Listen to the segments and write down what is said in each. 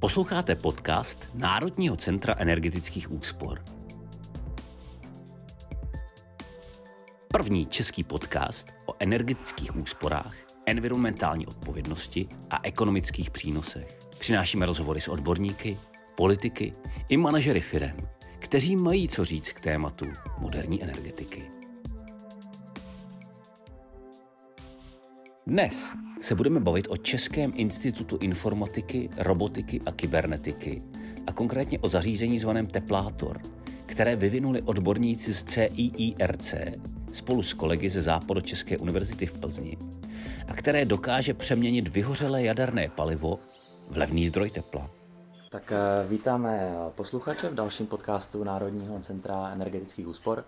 Posloucháte podcast Národního centra energetických úspor. První český podcast o energetických úsporách, environmentální odpovědnosti a ekonomických přínosech. Přinášíme rozhovory s odborníky, politiky i manažery firem, kteří mají co říct k tématu moderní energetiky. Dnes se budeme bavit o Českém institutu informatiky, robotiky a kybernetiky a konkrétně o zařízení zvaném Teplátor, které vyvinuli odborníci z CIIRC spolu s kolegy ze Západočeské univerzity v Plzni a které dokáže přeměnit vyhořelé jaderné palivo v levný zdroj tepla. Tak eh, vítáme posluchače v dalším podcastu Národního centra energetických úspor.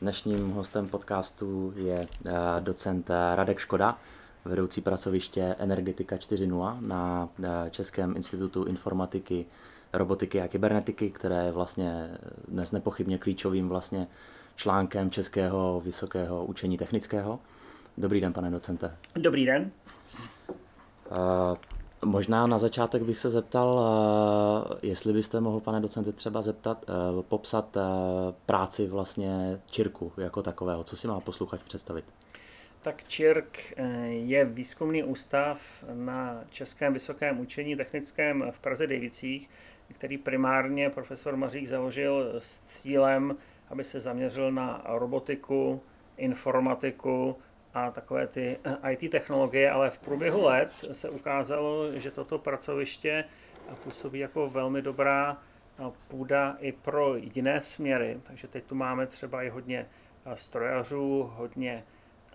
Dnešním hostem podcastu je eh, docent Radek Škoda, vedoucí pracoviště Energetika 4.0 na eh, Českém institutu informatiky, robotiky a kybernetiky, které je vlastně dnes nepochybně klíčovým vlastně článkem Českého vysokého učení technického. Dobrý den, pane docente. Dobrý den. Uh, možná na začátek bych se zeptal, jestli byste mohl, pane docente, třeba zeptat, popsat práci vlastně Čirku jako takového. Co si má posluchač představit? Tak ČIRK eh, je výzkumný ústav na Českém vysokém učení technickém v Praze Dejvicích, který primárně profesor Mařík založil s cílem, aby se zaměřil na robotiku, informatiku a takové ty eh, IT technologie, ale v průběhu let se ukázalo, že toto pracoviště působí jako velmi dobrá půda i pro jiné směry. Takže teď tu máme třeba i hodně strojařů, hodně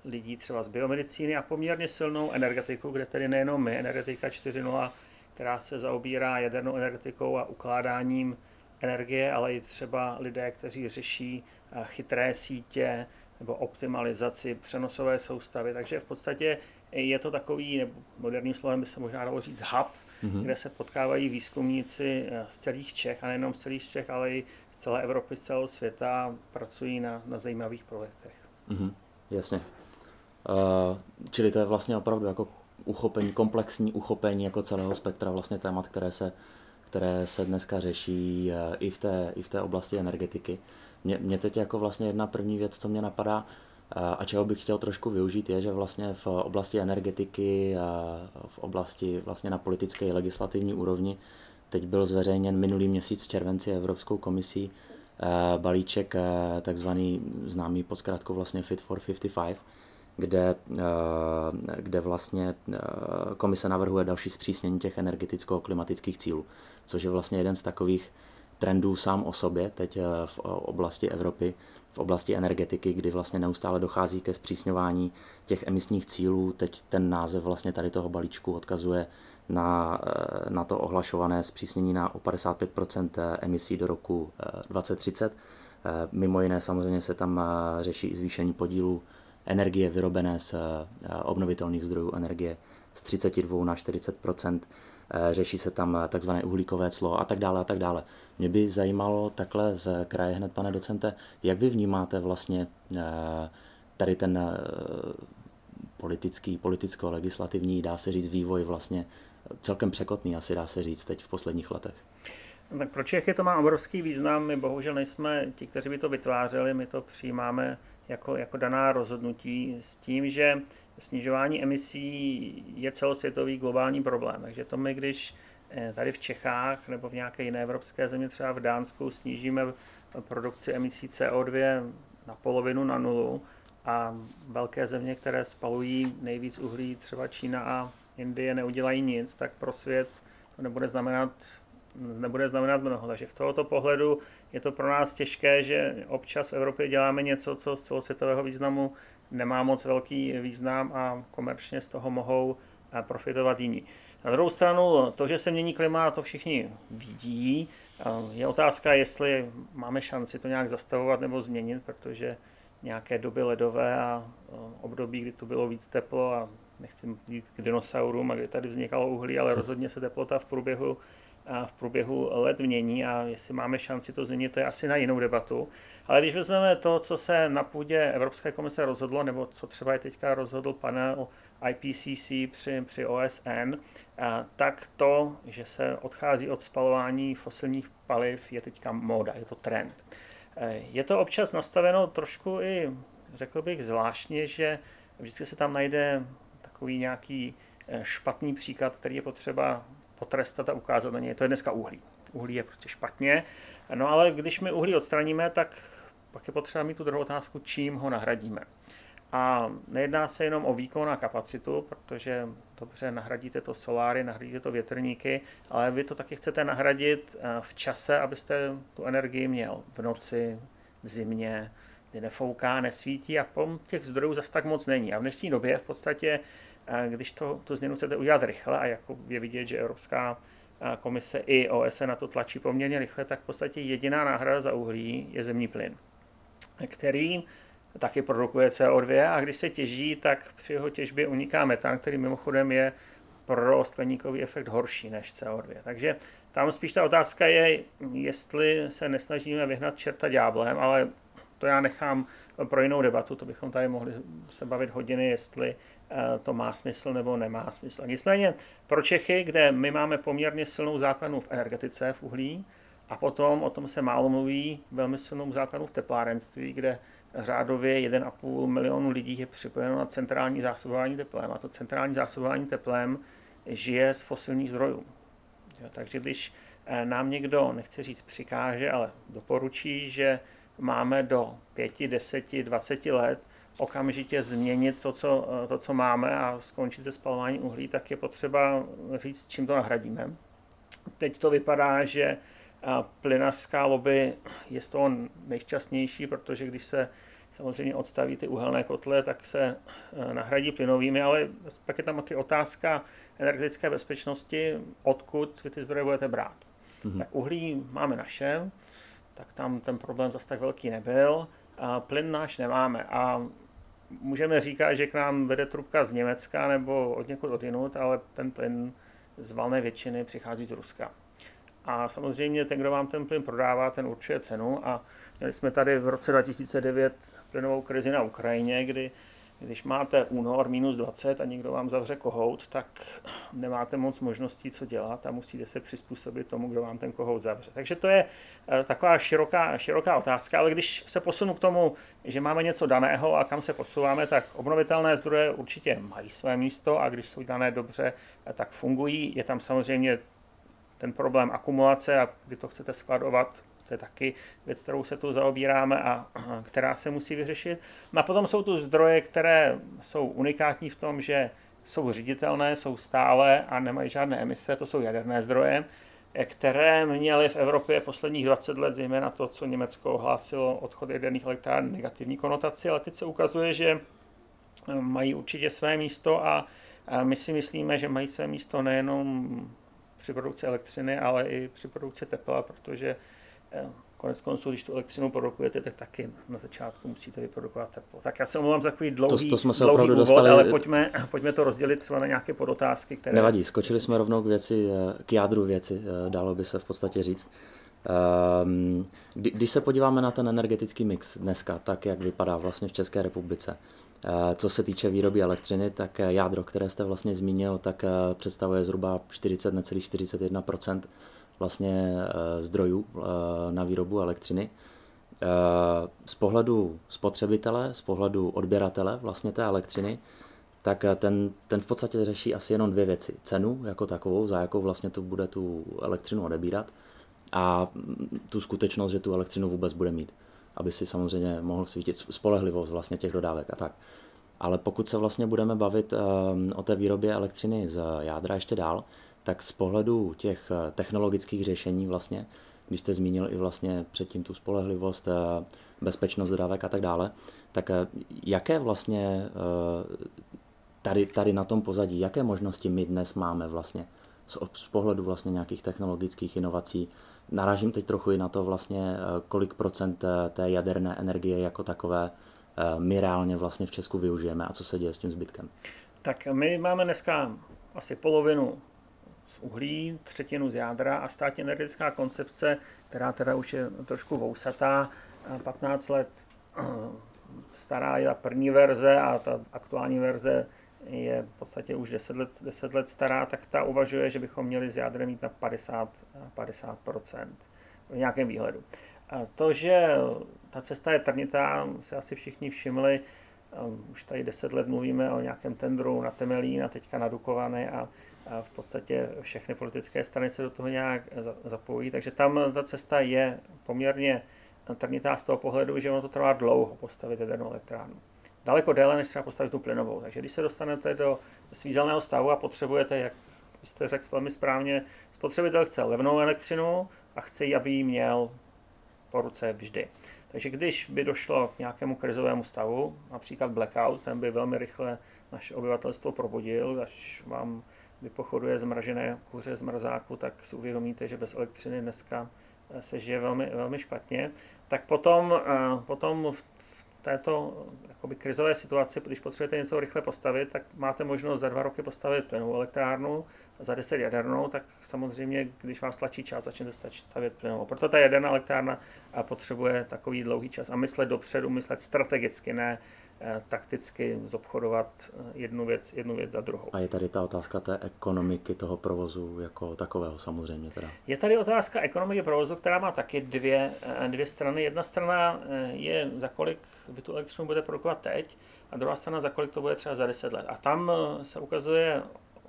lidí třeba z biomedicíny a poměrně silnou energetiku, kde tedy nejenom my, energetika 4.0, která se zaobírá jadernou energetikou a ukládáním energie, ale i třeba lidé, kteří řeší eh, chytré sítě nebo optimalizaci přenosové soustavy. Takže v podstatě je to takový, moderním slovem by se možná dalo říct hub, mm-hmm. kde se potkávají výzkumníci eh, z celých Čech, a nejenom z celých Čech, ale i z celé Evropy, z celého světa, pracují na, na zajímavých projektech. Mm-hmm. Jasně. Uh, čili to je vlastně opravdu jako uchopení, komplexní uchopení jako celého spektra vlastně témat, které se, které se dneska řeší uh, i, v té, i v té oblasti energetiky. Mě, mě teď jako vlastně jedna první věc, co mě napadá, uh, a čeho bych chtěl trošku využít, je, že vlastně v oblasti energetiky v oblasti vlastně na politické i legislativní úrovni teď byl zveřejněn minulý měsíc v červenci Evropskou komisí balíček takzvaný známý pod vlastně Fit for 55, kde, eh, kde vlastně eh, komise navrhuje další zpřísnění těch energeticko-klimatických cílů, což je vlastně jeden z takových trendů sám o sobě teď eh, v oblasti Evropy, v oblasti energetiky, kdy vlastně neustále dochází ke zpřísňování těch emisních cílů. Teď ten název vlastně tady toho balíčku odkazuje na, na to ohlašované zpřísnění na o 55% emisí do roku 2030. Mimo jiné samozřejmě se tam řeší i zvýšení podílu energie vyrobené z eh, obnovitelných zdrojů energie z 32 na 40 eh, řeší se tam eh, takzvané uhlíkové clo a tak dále a tak dále. Mě by zajímalo takhle z kraje hned, pane docente, jak vy vnímáte vlastně tady ten politický, politicko-legislativní, dá se říct, vývoj vlastně celkem překotný, asi dá se říct teď v posledních letech. Tak pro Čechy to má obrovský význam. My bohužel nejsme ti, kteří by to vytvářeli, my to přijímáme jako, jako daná rozhodnutí s tím, že snižování emisí je celosvětový globální problém. Takže to my, když eh, tady v Čechách nebo v nějaké jiné evropské země, třeba v Dánsku, snížíme produkci emisí CO2 na polovinu, na nulu, a velké země, které spalují nejvíc uhlí, třeba Čína a Indie, neudělají nic, tak pro svět to nebude znamenat nebude znamenat mnoho. Takže v tohoto pohledu je to pro nás těžké, že občas v Evropě děláme něco, co z celosvětového významu nemá moc velký význam a komerčně z toho mohou eh, profitovat jiní. Na druhou stranu, to, že se mění klima, to všichni vidí. Je otázka, jestli máme šanci to nějak zastavovat nebo změnit, protože nějaké doby ledové a eh, období, kdy tu bylo víc teplo a nechci jít k dinosaurům a kdy tady vznikalo uhlí, ale rozhodně se teplota v průběhu v průběhu let mění a jestli máme šanci to změnit, to je asi na jinou debatu. Ale když vezmeme to, co se na půdě Evropské komise rozhodlo, nebo co třeba je teďka rozhodl panel IPCC, při, při OSN, tak to, že se odchází od spalování fosilních paliv, je teďka móda, je to trend. Je to občas nastaveno trošku i, řekl bych, zvláštně, že vždycky se tam najde takový nějaký špatný příklad, který je potřeba potrestat a ukázat na něj. To je dneska uhlí. Uhlí je prostě špatně. No ale když my uhlí odstraníme, tak pak je potřeba mít tu druhou otázku, čím ho nahradíme. A nejedná se jenom o výkon a kapacitu, protože dobře nahradíte to soláry, nahradíte to větrníky, ale vy to taky chcete nahradit eh, v čase, abyste tu energii měl v noci, v zimě, kdy nefouká, nesvítí a pom těch zdrojů zase tak moc není. A v dnešní době v podstatě, když to, tu změnu chcete udělat rychle a jako je vidět, že Evropská eh, komise i OSN na to tlačí poměrně rychle, tak v podstatě jediná náhrada za uhlí je zemní plyn, který taky produkuje CO2 a když se těží, tak při jeho těžbě uniká metan, který mimochodem je pro skleníkový efekt horší než CO2. Takže tam spíš ta otázka je, jestli se nesnažíme vyhnat čerta ďáblem, ale to já nechám pro jinou debatu, to bychom tady mohli se bavit hodiny, jestli eh, to má smysl nebo nemá smysl. Nicméně pro Čechy, kde my máme poměrně silnou základnu v energetice, v uhlí, a potom, o tom se málo mluví, velmi silnou základnu v teplárenství, kde řádově 1,5 milionu lidí je připojeno na centrální zásobování teplem a to centrální zásobování teplem žije z fosilních zdrojů. Takže když eh, nám někdo, nechci říct přikáže, ale doporučí, že máme do 5, 10, 20 let okamžitě změnit to co, eh, to, co máme a skončit se spalováním uhlí, tak je potřeba říct, čím to nahradíme. Teď to vypadá, že plynařská lobby je z toho nejšťastnější, protože když se samozřejmě odstaví ty uhelné kotle, tak se eh, nahradí plynovými, ale pak je tam taky otázka energetické bezpečnosti, odkud vy ty zdroje budete brát. Mm-hmm. Tak uhlí máme naše, tak tam ten problém zase tak velký nebyl. A plyn náš nemáme a můžeme říkat, že k nám vede trubka z Německa nebo od někud odinut, ale ten plyn z valné většiny přichází z Ruska. A samozřejmě ten, kdo vám ten plyn prodává, ten určuje cenu. A měli jsme tady v roce 2009 plynovou krizi na Ukrajině, kdy když máte únor minus 20 a někdo vám zavře kohout, tak nemáte moc možností, co dělat a musíte se přizpůsobit tomu, kdo vám ten kohout zavře. Takže to je eh, taková široká, široká otázka, ale když se posunu k tomu, že máme něco daného a kam se posouváme, tak obnovitelné zdroje určitě mají své místo a když jsou dané dobře, eh, tak fungují. Je tam samozřejmě ten problém akumulace a kdy to chcete skladovat, to je taky věc, kterou se tu zaobíráme a která se musí vyřešit. A potom jsou tu zdroje, které jsou unikátní v tom, že jsou ředitelné, jsou stále a nemají žádné emise, to jsou jaderné zdroje, které měly v Evropě posledních 20 let, zejména to, co Německo ohlásilo odchod jaderných elektráren, negativní konotaci, ale teď se ukazuje, že mají určitě své místo a my si myslíme, že mají své místo nejenom při produkci elektřiny, ale i při produkci tepla, protože konec konců, když tu elektřinu produkujete, tak taky na začátku musíte vyprodukovat teplo. Tak já se omlouvám za takový dlouhý, to, to jsme se dlouhý opravdu úvod, dostali... ale pojďme, pojďme to rozdělit třeba na nějaké podotázky, které... Nevadí, skočili jsme rovnou k věci, eh, k jádru věci, eh, dalo by se v podstatě říct. Ehm, když se podíváme na ten energetický mix dneska, tak jak vypadá vlastně v České republice, Eh, co se týče výroby elektřiny, tak jádro, které jste vlastně zmínil, tak představuje zhruba 40, necelých 41 vlastně zdrojů na výrobu elektřiny. Z pohledu spotřebitele, z pohledu odběratele vlastně té elektřiny, tak ten, ten v podstatě řeší asi jenom dvě věci. Cenu jako takovou, za jakou vlastně tu bude tu elektřinu odebírat a mm, tu skutečnost, že tu elektřinu vůbec bude mít aby si samozřejmě mohl svítit spolehlivost vlastně těch dodávek a tak. Ale pokud se vlastně budeme bavit o té výrobě elektřiny z jádra ještě dál, tak z pohledu těch eh, technologických řešení vlastně, když jste zmínil i vlastně předtím tu spolehlivost, eh, bezpečnost dodávek a tak dále, tak eh, jaké vlastně tady, tady na tom pozadí, jaké možnosti my dnes máme vlastně z, z pohledu vlastně nějakých technologických inovací, Narážím teď trochu i na to vlastně, kolik procent té jaderné energie jako takové my reálně vlastně v Česku využijeme a co se děje s tím zbytkem. Tak my máme dneska asi polovinu z uhlí, třetinu z jádra a státní energetická koncepce, která teda už je trošku vousatá, 15 let stará je ta první verze a ta aktuální verze je v podstatě už 10 let, 10 let stará, tak ta uvažuje, že bychom měli z jádrem mít na 50, 50% v nějakém výhledu. A to, že ta cesta je trnitá, se asi všichni všimli, už tady 10 let mluvíme o nějakém tendru na Temelín a teďka na Dukovany a, v podstatě všechny politické strany se do toho nějak zapojí, takže tam ta cesta je poměrně trnitá z toho pohledu, že ono to trvá dlouho postavit jadernou elektrárnu daleko déle, než třeba postavit tu plynovou. Takže když se dostanete do svízelného stavu a potřebujete, jak jste řekl velmi správně, spotřebitel chce levnou elektřinu a chce ji, aby ji měl po ruce vždy. Takže když by došlo k nějakému krizovému stavu, například blackout, ten by velmi rychle naše obyvatelstvo probudil, až vám vypochoduje zmražené kuře z mrazáku, tak si uvědomíte, že bez elektřiny dneska se žije velmi, velmi špatně. Tak potom, eh, potom v této jakoby krizové situaci, když potřebujete něco rychle postavit, tak máte možnost za dva roky postavit plynovou elektrárnu, za deset jadernou, tak samozřejmě, když vás tlačí čas, začnete stavět plynovou. Proto ta jaderná elektrárna potřebuje takový dlouhý čas a myslet dopředu, myslet strategicky, ne Eh, takticky zobchodovat eh, jednu věc, jednu věc za druhou. A je tady ta otázka té ekonomiky toho provozu jako takového samozřejmě teda. Je tady otázka ekonomiky provozu, která má taky dvě, eh, dvě strany. Jedna strana je, za kolik vy tu elektřinu budete produkovat teď, a druhá strana, za kolik to bude třeba za 10 let. A tam se ukazuje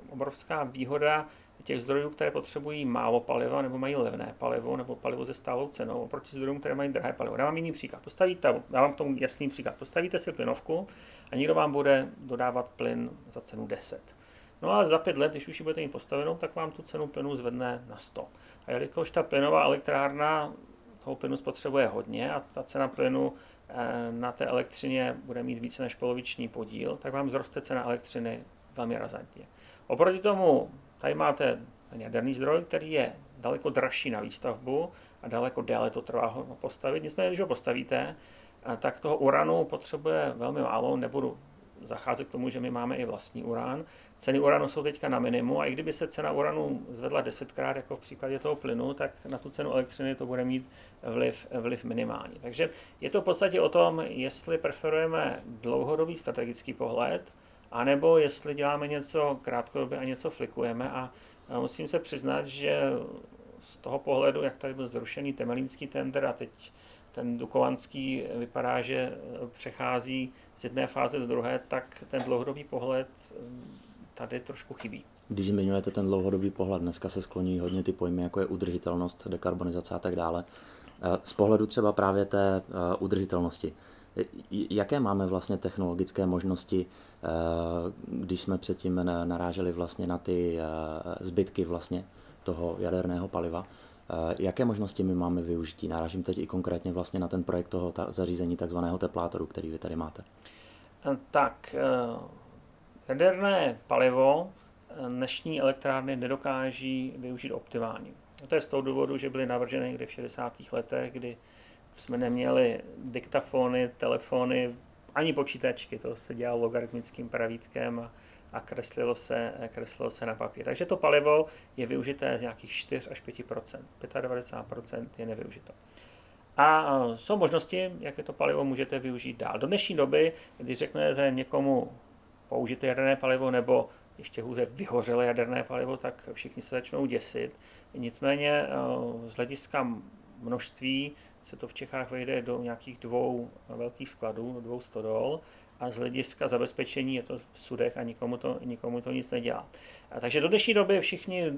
obrovská výhoda těch zdrojů, které potřebují málo paliva nebo mají levné palivo nebo palivo se stálou cenou oproti zdrojům, které mají drahé palivo. Dávám jiný příklad. Postavíte, dávám tomu jasný příklad. Postavíte si plynovku a někdo vám bude dodávat plyn za cenu 10. No a za pět let, když už ji budete mít postavenou, tak vám tu cenu plynu zvedne na 100. A jelikož ta plynová elektrárna toho plynu spotřebuje hodně a ta cena plynu eh, na té elektřině bude mít více než poloviční podíl, tak vám zroste cena elektřiny velmi razantně. Oproti tomu Tady máte ten jaderný zdroj, který je daleko dražší na výstavbu a daleko déle to trvá ho postavit. Nicméně, když ho postavíte, tak toho uranu potřebuje velmi málo, nebudu zacházet k tomu, že my máme i vlastní uran. Ceny uranu jsou teďka na minimu a i kdyby se cena uranu zvedla desetkrát, jako v případě toho plynu, tak na tu cenu elektřiny to bude mít vliv, vliv minimální. Takže je to v podstatě o tom, jestli preferujeme dlouhodobý strategický pohled, anebo jestli děláme něco krátkodobě a něco flikujeme a musím se přiznat, že z toho pohledu, jak tady byl zrušený temelínský tender a teď ten dukovanský vypadá, že přechází z jedné fáze do druhé, tak ten dlouhodobý pohled mm, tady trošku chybí. Když zmiňujete ten dlouhodobý pohled, dneska se skloní hodně ty pojmy, jako je udržitelnost, dekarbonizace a tak dále. Z pohledu třeba právě té eh, udržitelnosti, Jaké máme vlastně technologické možnosti, eh, když jsme předtím naráželi vlastně na ty eh, zbytky vlastně toho jaderného paliva, eh, jaké možnosti my máme využití? Narážím teď i konkrétně vlastně na ten projekt toho zařízení takzvaného teplátoru, který vy tady máte. Tak, jaderné palivo dnešní elektrárny nedokáží využít optimálně. To je z toho důvodu, že byly navrženy někdy v 60. letech, kdy jsme neměli diktafony, telefony, ani počítačky, to se dělalo logaritmickým pravítkem a, a kreslilo, se, kreslilo se na papír. Takže to palivo je využité z nějakých 4 až 5% 95% je nevyužito. A jsou možnosti, jak to palivo můžete využít dál. Do dnešní doby, když řeknete někomu použít jaderné palivo nebo ještě hůře vyhořelé jaderné palivo, tak všichni se začnou děsit. Nicméně z hlediska množství se to v Čechách vejde do nějakých dvou velkých skladů, dvou stodol a z hlediska zabezpečení je to v sudech a nikomu to, nikomu to nic nedělá. A takže do dnešní doby všichni,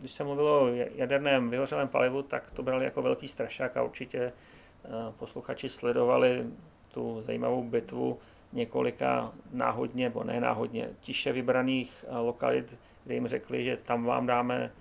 když se mluvilo o jaderném vyhořelém palivu, tak to brali jako velký strašák a určitě eh, posluchači sledovali tu zajímavou bitvu několika náhodně, nebo nenáhodně, tiše vybraných eh, lokalit, kde jim řekli, že tam vám dáme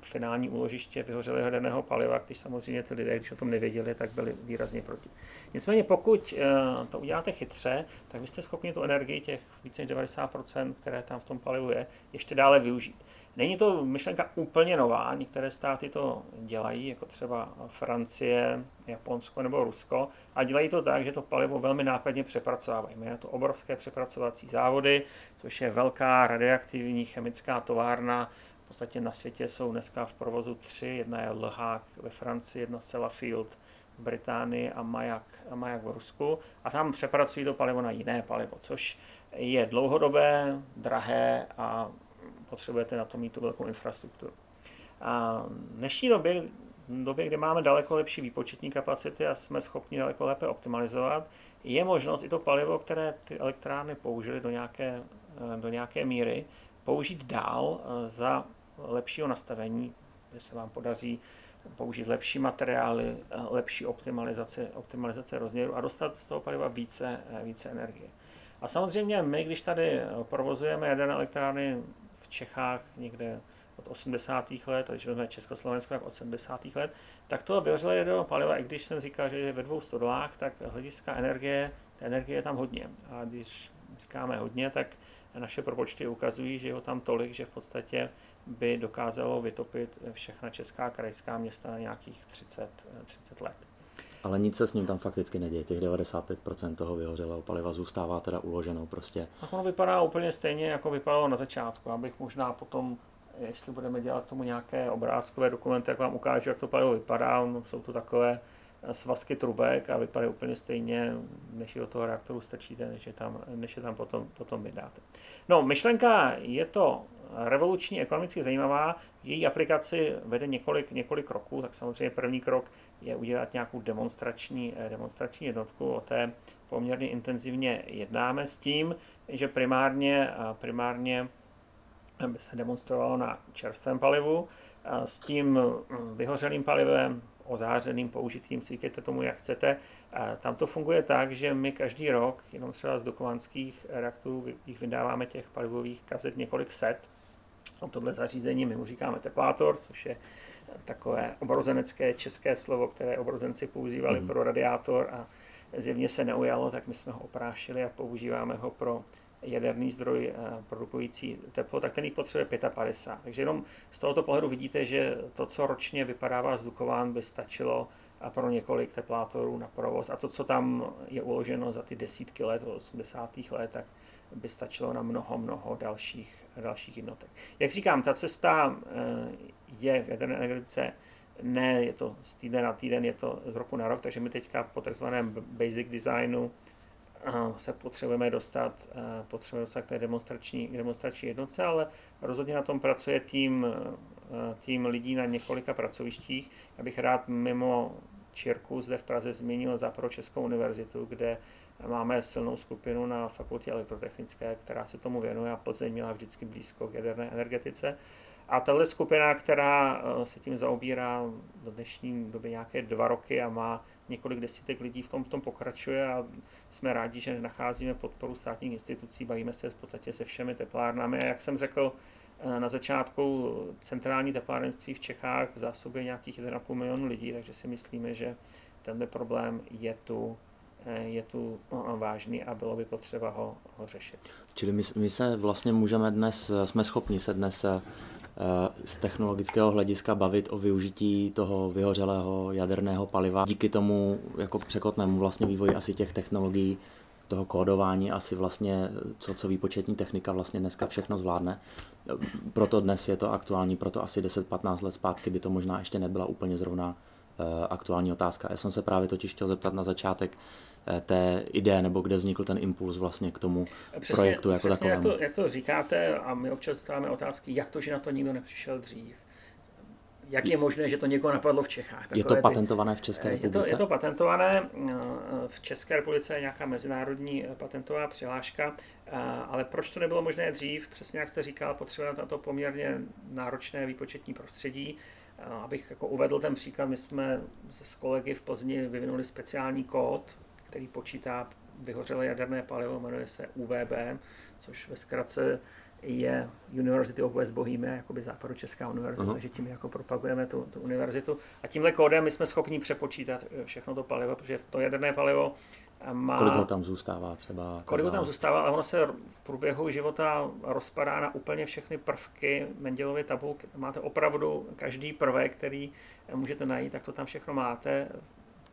finální úložiště vyhořelého jaderného paliva, když samozřejmě ty lidé, když o tom nevěděli, tak byli výrazně proti. Nicméně pokud eh, to uděláte chytře, tak byste schopni tu energii těch více než 90%, které tam v tom palivu je, ještě dále využít. Není to myšlenka úplně nová, některé státy to dělají, jako třeba Francie, Japonsko nebo Rusko, a dělají to tak, že to palivo velmi nákladně přepracovávají. Mají to obrovské přepracovací závody, což je velká radioaktivní chemická továrna, podstatě na světě jsou dneska v provozu tři. Jedna je Lehák ve Francii, jedna Sellafield v Británii a Majak, Majak v Rusku a tam přepracují to palivo na jiné palivo, což je dlouhodobé, drahé a potřebujete na to mít tu velkou infrastrukturu. A v dnešní době, době, kdy máme daleko lepší výpočetní kapacity a jsme schopni daleko lépe optimalizovat, je možnost i to palivo, které ty elektrárny použily do nějaké, do nějaké míry, použít dál eh, za lepšího nastavení, že se vám podaří použít lepší materiály, lepší optimalizace, optimalizace rozměru a dostat z toho paliva více, eh, více energie. A samozřejmě my, když tady provozujeme jaderné elektrárny v Čechách někde od 80. let, když vezmeme Československo jak od 70. let, tak to vyhořelé jaderného paliva, i když jsem říkal, že je ve dvou stodolách, tak hlediska energie, ta energie je tam hodně. A když říkáme hodně, tak naše propočty ukazují, že ho tam tolik, že v podstatě by dokázalo vytopit všechna česká krajská města na nějakých 30, 30 let. Ale nic se s ním tam fakticky neděje. Těch 95% toho vyhořelého paliva zůstává teda uloženou prostě. A ono vypadá úplně stejně, jako vypadalo na začátku. Abych možná potom, jestli budeme dělat tomu nějaké obrázkové dokumenty, jak vám ukážu, jak to palivo vypadá. No, jsou to takové svazky trubek a vypadají úplně stejně, než do toho reaktoru stačíte, než je tam, než je tam potom, potom vydáte. No, myšlenka je to revoluční, ekonomicky zajímavá. Její aplikaci vede několik, několik kroků, tak samozřejmě první krok je udělat nějakou demonstrační, demonstrační jednotku. O té poměrně intenzivně jednáme s tím, že primárně, primárně by se demonstrovalo na čerstvém palivu, s tím vyhořelým palivem, ozářeným použitým, cítíte tomu, jak chcete. Tam to funguje tak, že my každý rok, jenom třeba z dokovanských reaktorů, jich vydáváme těch palivových kazet několik set. A tohle zařízení my mu říkáme teplátor, což je takové obrozenecké české slovo, které obrozenci používali mm. pro radiátor a zjevně se neujalo, tak my jsme ho oprášili a používáme ho pro jaderný zdroj eh, produkující teplo, tak ten jich potřebuje 55. Takže jenom z tohoto pohledu vidíte, že to, co ročně vypadává z Dukován, by stačilo a pro několik teplátorů na provoz. A to, co tam je uloženo za ty desítky let, od 80. let, tak by stačilo na mnoho, mnoho dalších, dalších jednotek. Jak říkám, ta cesta eh, je v jaderné energetice ne, je to z týden na týden, je to z roku na rok, takže my teďka po takzvaném basic designu se potřebujeme dostat, potřebujeme dostat k té demonstrační, demonstrační jednotce, ale rozhodně na tom pracuje tým, tým lidí na několika pracovištích. Já bych rád mimo Čirku zde v Praze zmínil Českou univerzitu, kde máme silnou skupinu na fakultě elektrotechnické, která se tomu věnuje a Plzeň měla vždycky blízko k jaderné energetice. A tahle skupina, která se tím zaobírá do dnešní doby nějaké dva roky a má několik desítek lidí v tom, v tom pokračuje a jsme rádi, že nacházíme podporu státních institucí, bavíme se v podstatě se všemi teplárnami a jak jsem řekl eh, na začátku, centrální teplárenství v Čechách zásobuje nějakých 1,5 milionu lidí, takže si myslíme, že tenhle problém je tu eh, je tu no, vážný a bylo by potřeba ho, ho řešit. Čili my, my se vlastně můžeme dnes, jsme schopni se dnes eh, z technologického hlediska bavit o využití toho vyhořelého jaderného paliva. Díky tomu jako překotnému vlastně vývoji asi těch technologií, toho kódování, asi vlastně, co, co výpočetní technika vlastně dneska všechno zvládne. Proto dnes je to aktuální, proto asi 10-15 let zpátky by to možná ještě nebyla úplně zrovna eh, aktuální otázka. Já jsem se právě totiž chtěl zeptat na začátek, Eh, té ideje, nebo kde vznikl ten impuls vlastně k tomu přesně, projektu jako přesně takovému. Jak to, jak to říkáte a my občas stáváme otázky, jak to, že na to nikdo nepřišel dřív. Jak je možné, že to někoho napadlo v Čechách? Takové je to patentované v České republice? Je to, je to patentované. Eh, v České republice je nějaká mezinárodní eh, patentová přihláška, ale proč to nebylo možné dřív? Přesně jak jste říkal, potřebujeme na to poměrně náročné výpočetní prostředí. Abych jako uvedl ten příklad, my jsme s kolegy v Plzni vyvinuli speciální kód který počítá vyhořelé jaderné palivo, jmenuje se UVB, což ve zkratce je University of West Bohemia, jakoby západu Česká univerzita, uh-huh. takže tím jako propagujeme tu, tu univerzitu. A tímhle kódem my jsme schopni přepočítat eh, všechno to palivo, protože to jaderné palivo eh, má... Kolik ho tam zůstává třeba? Kolik ho tam zůstává, ale ono se v průběhu života rozpadá na úplně všechny prvky Mendelovy tabulky. Máte opravdu každý prvek, který můžete najít, tak to tam všechno máte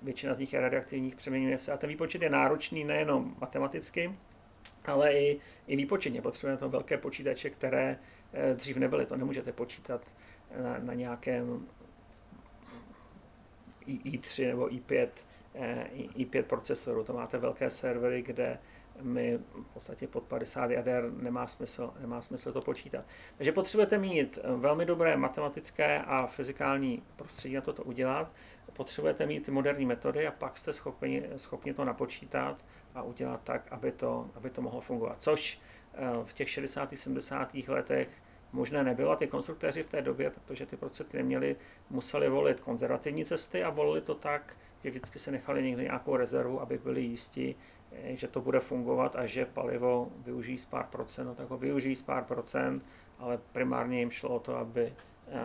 většina z nich je radioaktivních, přeměňuje se a ten výpočet je náročný nejenom matematicky, ale i, i výpočetně. Potřebujeme to velké počítače, které eh, dřív nebyly. To nemůžete počítat na, na nějakém i3 nebo i5, i5 procesorů. To máte velké servery, kde my v podstatě pod 50 jader nemá smysl, nemá smysl to počítat. Takže potřebujete mít velmi dobré matematické a fyzikální prostředí na toto udělat. Potřebujete mít ty moderní metody a pak jste schopni, schopni to napočítat a udělat tak, aby to, aby to mohlo fungovat. Což eh, v těch 60. 70. letech možné nebylo ty konstruktéři v té době, protože ty prostředky neměli, museli volit konzervativní cesty a volili to tak, že vždycky se nechali někde nějakou rezervu, aby byli jistí, eh, že to bude fungovat a že palivo využijí z pár procent, no tak ho využijí z pár procent, ale primárně jim šlo o to, aby, eh,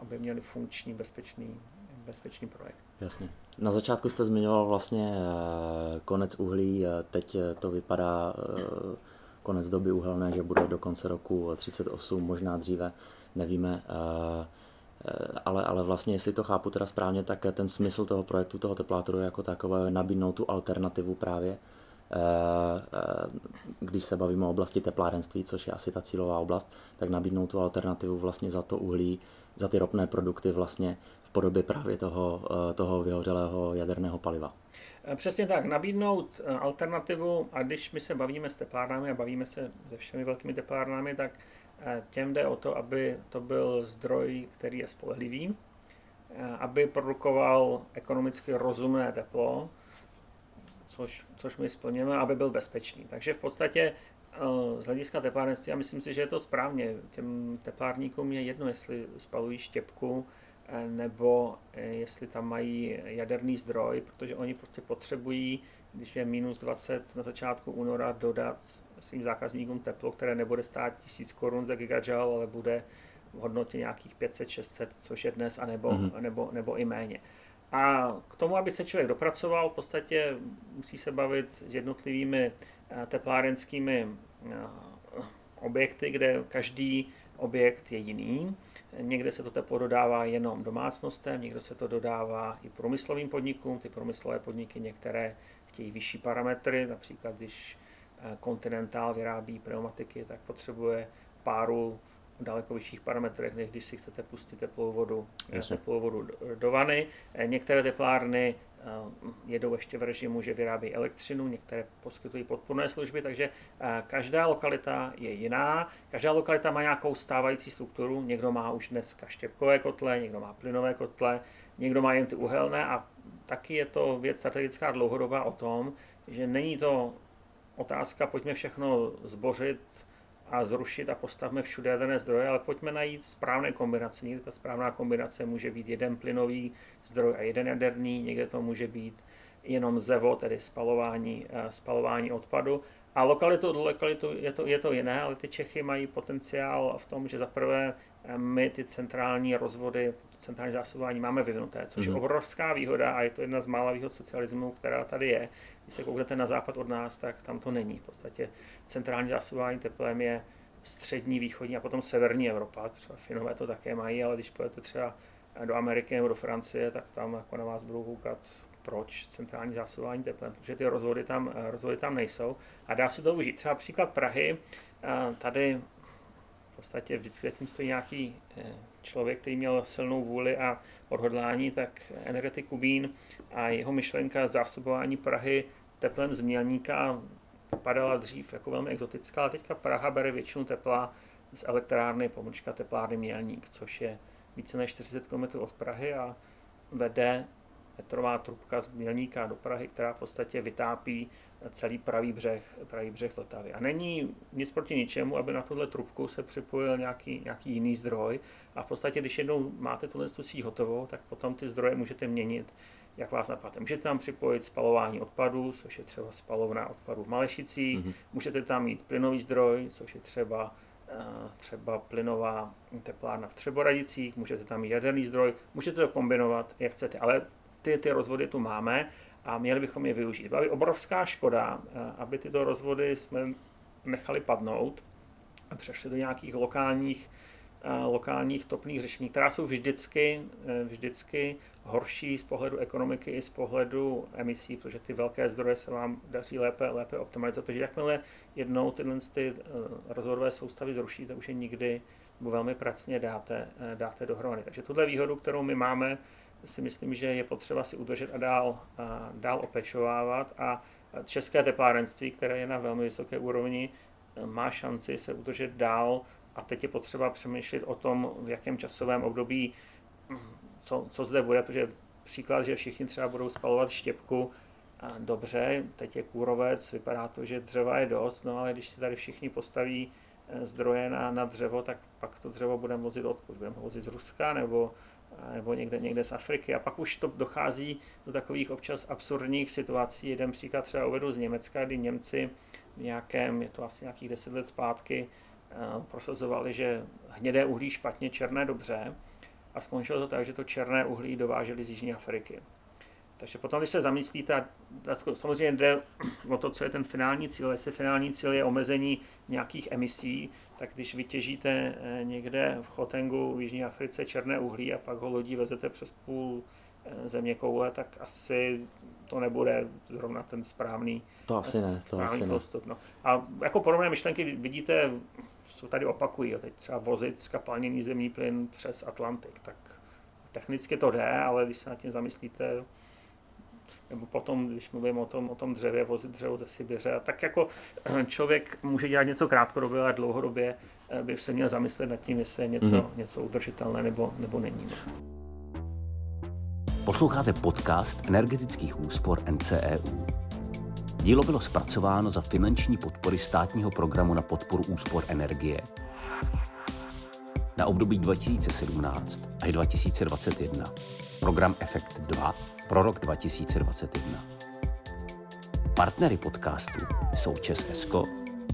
aby měli funkční, bezpečný, bezpečný projekt. Jasně. Na začátku jste zmiňoval vlastně eh, konec uhlí, teď to vypadá konec doby uhelné, že bude do konce roku 38, možná dříve, nevíme. Ale, ale vlastně, jestli to chápu teda správně, tak ten smysl toho projektu, toho teplátoru jako takové, nabídnout tu alternativu právě, když se bavíme o oblasti teplárenství, což je asi ta cílová oblast, tak nabídnout tu alternativu vlastně za to uhlí, za ty ropné produkty vlastně podobě právě toho, toho vyhořelého jaderného paliva. Eh, přesně tak, nabídnout eh, alternativu a když my se bavíme s teplárnami a bavíme se se všemi velkými teplárnami, tak eh, těm jde o to, aby to byl zdroj, který je spolehlivý, aby produkoval ekonomicky rozumné teplo, což, což my splňujeme, aby byl bezpečný. Takže v podstatě z hlediska teplárenství, a myslím si, že je to správně, těm teplárníkům je jedno, jestli spalují štěpku, Eh, nebo eh, jestli tam mají jaderný zdroj, protože oni prostě potřebují, když je minus 20 na začátku února, dodat svým zákazníkům teplo, které nebude stát 1000 korun za gigajoule, ale bude v hodnotě nějakých 500-600, což je dnes, anebo, mm-hmm. nebo, nebo i méně. A k tomu, aby se člověk dopracoval, v podstatě musí se bavit s jednotlivými eh, teplárenskými objekty, kde každý objekt je jiný. Někde se to teplo dodává jenom domácnostem, někde se to dodává i průmyslovým podnikům. Ty průmyslové podniky některé chtějí vyšší parametry, například když eh, Continental vyrábí pneumatiky, tak potřebuje páru daleko vyšších parametrech, než když si chcete pustit teplou vodu, teplou vodu do vany. Eh, některé teplárny eh, jedou ještě v režimu, že vyrábí elektřinu, některé poskytují podporné služby, takže eh, každá lokalita je jiná. Každá lokalita má nějakou stávající strukturu. Někdo má už dneska štěpkové kotle, někdo má plynové kotle, někdo má jen ty uhelné a taky je to věc strategická dlouhodobá o tom, že není to otázka, pojďme všechno zbořit, a zrušit a postavme všude jaderné zdroje, ale pojďme najít správné kombinace. Někde ta správná kombinace může být jeden plynový zdroj a jeden jaderný, někde to může být jenom zevo, tedy spalování, eh, spalování odpadu. A lokalitu od lokalitu je to, je to jiné, ale ty Čechy mají potenciál v tom, že zaprvé eh, my ty centrální rozvody, centrální zásobování máme vyvinuté, což mm-hmm. je mhm. obrovská výhoda a je to jedna z mála výhod socialismu, která tady je. Když se kouknete na západ od nás, tak tam to není. V podstatě centrální zásobování teplem je střední, východní a potom severní Evropa. Třeba Finové to také mají, ale když pojete třeba do Ameriky nebo do Francie, tak tam jako na vás budou koukat proč centrální zásobování teplem, protože ty rozvody tam, rozvody tam nejsou. A dá se to využít. Třeba příklad Prahy, tady v podstatě vždycky tím stojí nějaký eh, člověk, který měl silnou vůli a odhodlání, tak energetik Kubín a jeho myšlenka zásobování Prahy teplem z Mělníka vypadala dřív jako velmi exotická, ale teďka Praha bere většinu tepla z elektrárny, pomůčka teplárny Mělník, což je více než 40 km od Prahy a vede metrová trubka z Mělníka do Prahy, která v podstatě vytápí celý pravý břeh, pravý břeh Vltavy. A není nic proti ničemu, aby na tuhle trubku se připojil nějaký, nějaký jiný zdroj. A v podstatě, když jednou máte tuhle síť hotovou, tak potom ty zdroje můžete měnit, jak vás napadne. Můžete tam připojit spalování odpadů, což je třeba spalovna odpadů v Malešicích, mm-hmm. můžete tam mít plynový zdroj, což je třeba eh, třeba plynová teplárna v Třeboradicích, můžete tam mít jaderný zdroj, můžete to kombinovat, jak chcete, ale ty, ty rozvody tu máme a měli bychom je využít. Byla by obrovská škoda, eh, aby tyto rozvody jsme nechali padnout a přešli do nějakých lokálních, eh, lokálních topných řešení, která jsou vždycky, vždycky horší z pohledu ekonomiky i z pohledu emisí, protože ty velké zdroje se vám daří lépe, lépe optimalizovat, protože jakmile jednou tyhle ty rozvodové soustavy zrušíte, už je nikdy nebo velmi pracně dáte, dáte dohromady. Takže tuhle výhodu, kterou my máme, si myslím, že je potřeba si udržet a dál, a dál opečovávat. A české teplárenství, které je na velmi vysoké úrovni, má šanci se udržet dál. A teď je potřeba přemýšlet o tom, v jakém časovém období, co, co zde bude, protože příklad, že všichni třeba budou spalovat štěpku, dobře, teď je kůrovec, vypadá to, že dřeva je dost, no ale když si tady všichni postaví eh, zdroje na, na dřevo, tak pak to dřevo budeme vozit odkud? Budeme vozit z Ruska nebo nebo někde, někde z Afriky. A pak už to dochází do takových občas absurdních situací. Jeden příklad třeba uvedu z Německa, kdy Němci v nějakém, je to asi nějakých deset let zpátky, eh, prosazovali, že hnědé uhlí špatně, černé dobře. A skončilo to tak, že to černé uhlí dováželi z Jižní Afriky. Takže potom, když se zamyslíte, samozřejmě jde o to, co je ten finální cíl. Jestli finální cíl je omezení nějakých emisí, tak když vytěžíte eh, někde v Chotengu v Jižní Africe černé uhlí a pak ho lodí vezete přes půl eh, země koule, tak asi to nebude zrovna ten správný, to asi ne, to asi postup. No. A jako podobné myšlenky vidíte, co tady opakují, jo, teď třeba vozit skapalněný zemní plyn přes Atlantik, tak technicky to jde, ale když se nad tím zamyslíte, nebo potom, když mluvím o tom, o tom dřevě, vozit dřevo ze Sibiře, tak jako člověk může dělat něco krátkodobě, ale dlouhodobě eh, by se měl zamyslet nad tím, jestli je něco, mm. něco udržitelné nebo, nebo není. Posloucháte podcast energetických úspor NCEU. Dílo bylo zpracováno za finanční podpory státního programu na podporu úspor energie na období 2017 až 2021. Program Efekt 2 pro rok 2021. Partnery podcastu jsou Čes Esko,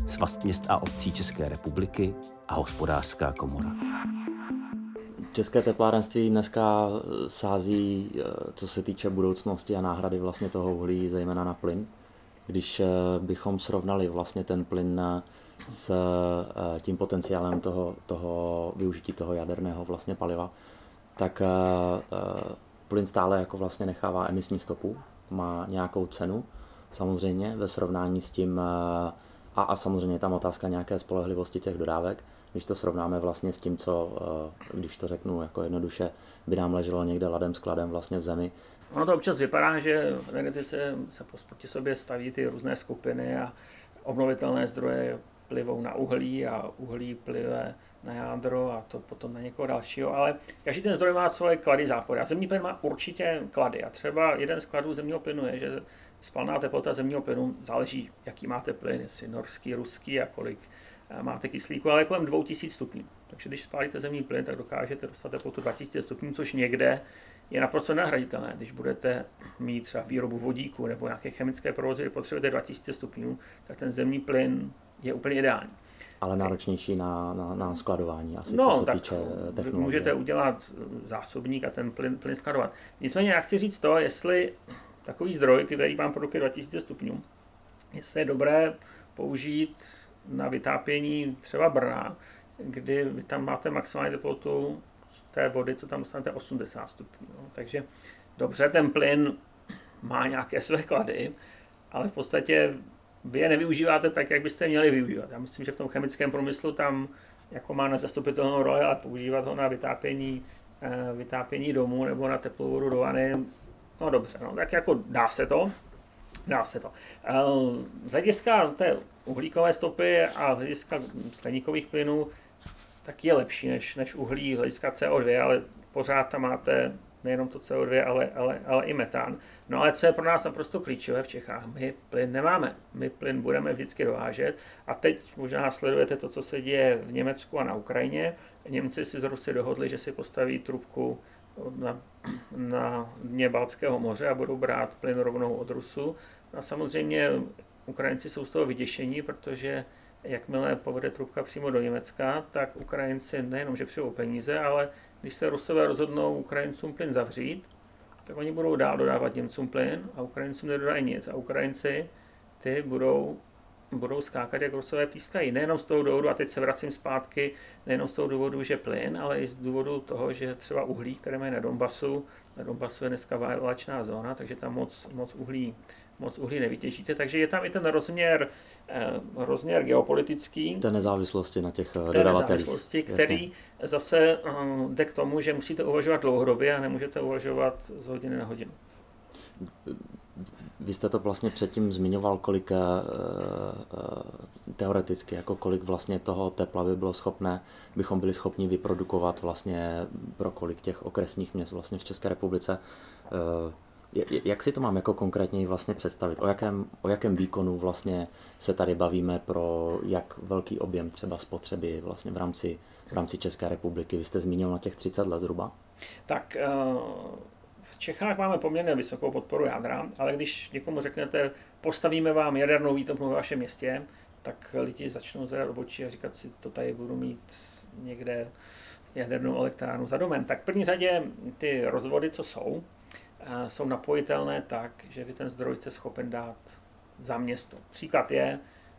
Svaz měst a obcí České republiky a Hospodářská komora. České teplárenství dneska sází, eh, co se týče budoucnosti a náhrady vlastně toho uhlí, zejména na plyn. Když eh, bychom srovnali vlastně ten plyn eh, s tím potenciálem toho, toho využití toho jaderného vlastně paliva, tak plyn stále jako vlastně nechává emisní stopu, má nějakou cenu, samozřejmě ve srovnání s tím, eh, a, a samozřejmě tam otázka nějaké spolehlivosti těch dodávek, když to srovnáme vlastně s tím, co, eh, když to řeknu jako jednoduše, by nám leželo někde ladem skladem vlastně v zemi. Ono to občas vypadá, že v energetice se proti sobě staví ty různé skupiny a obnovitelné zdroje plivou na uhlí a uhlí plive na jádro a to potom na někoho dalšího, ale každý ten zdroj má svoje klady zápory. A zemní plyn má určitě klady. A třeba jeden z kladů zemního plynu je, že spalná teplota zemního plynu záleží, jaký máte plyn, jestli norský, ruský a kolik eh, máte kyslíku, ale kolem 2000 stupňů. Takže když spálíte zemní plyn, tak dokážete dostat teplotu 2000 stupňů, což někde je naprosto nahraditelné. Když budete mít třeba výrobu vodíku nebo nějaké chemické provozy, kde potřebujete 2000 stupňů, tak ten zemní plyn je úplně ideální ale náročnější na, na, na skladování, asi no, co se tak týče technologie. můžete udělat zásobník a ten plyn, plyn skladovat. Nicméně já chci říct to, jestli takový zdroj, který vám produkuje 2000 stupňů, jestli je dobré použít na vytápění třeba Brna, kdy vy tam máte maximální teplotu té vody, co tam dostanete 80 stupňů. No. Takže dobře, ten plyn má nějaké své klady, ale v podstatě vy je nevyužíváte tak, jak byste měli využívat. Já myslím, že v tom chemickém průmyslu tam jako má nezastupitelnou roli, ale používat ho na vytápění, eh, vytápění domů nebo na teplou vodu do vany, no dobře, no, tak jako dá se to, dá se to. Eh, z hlediska té uhlíkové stopy a z hlediska skleníkových plynů, tak je lepší než, než uhlí z hlediska CO2, ale pořád tam máte nejenom to CO2, ale, ale, ale i metán. No ale co je pro nás naprosto klíčové v Čechách, my plyn nemáme. My plyn budeme vždycky dovážet a teď možná sledujete to, co se děje v Německu a na Ukrajině. Němci si z Rusy dohodli, že si postaví trubku na, na dně Balckého moře a budou brát plyn rovnou od Rusu. A samozřejmě Ukrajinci jsou z toho vyděšení, protože jakmile povede trubka přímo do Německa, tak Ukrajinci nejenom, že přijou peníze, ale když se Rusové rozhodnou Ukrajincům plyn zavřít, tak oni budou dál dodávat Němcům plyn a Ukrajincům nedodají nic. A Ukrajinci ty budou, budou skákat, jak Rusové pískají. Nejenom z toho důvodu, a teď se vracím zpátky, nejenom z toho důvodu, že plyn, ale i z důvodu toho, že třeba uhlí, které mají na Donbasu, na Donbasu je dneska válečná zóna, takže tam moc, moc uhlí moc uhlí nevytěžíte. Takže je tam i ten rozměr, eh, rozměr geopolitický. Té nezávislosti na těch dodavatelích. nezávislosti, který Jasně. zase jde k tomu, že musíte uvažovat dlouhodobě a nemůžete uvažovat z hodiny na hodinu. Vy jste to vlastně předtím zmiňoval, kolik uh, teoreticky, jako kolik vlastně toho tepla by bylo schopné, bychom byli schopni vyprodukovat vlastně pro kolik těch okresních měst vlastně v České republice. Uh, jak si to mám jako konkrétně vlastně představit? O jakém, o jakém výkonu vlastně se tady bavíme pro jak velký objem třeba spotřeby vlastně v rámci, v rámci České republiky? Vy jste zmínil na těch 30 let zhruba. Tak v Čechách máme poměrně vysokou podporu jádra, ale když někomu řeknete, postavíme vám jadernou výtopnu ve vašem městě, tak lidi začnou zvedat obočí a říkat si, to tady budu mít někde jadernou elektrárnu za domem. Tak v první řadě ty rozvody, co jsou, jsou napojitelné tak, že vy ten zdroj jste schopen dát za město. Příklad je,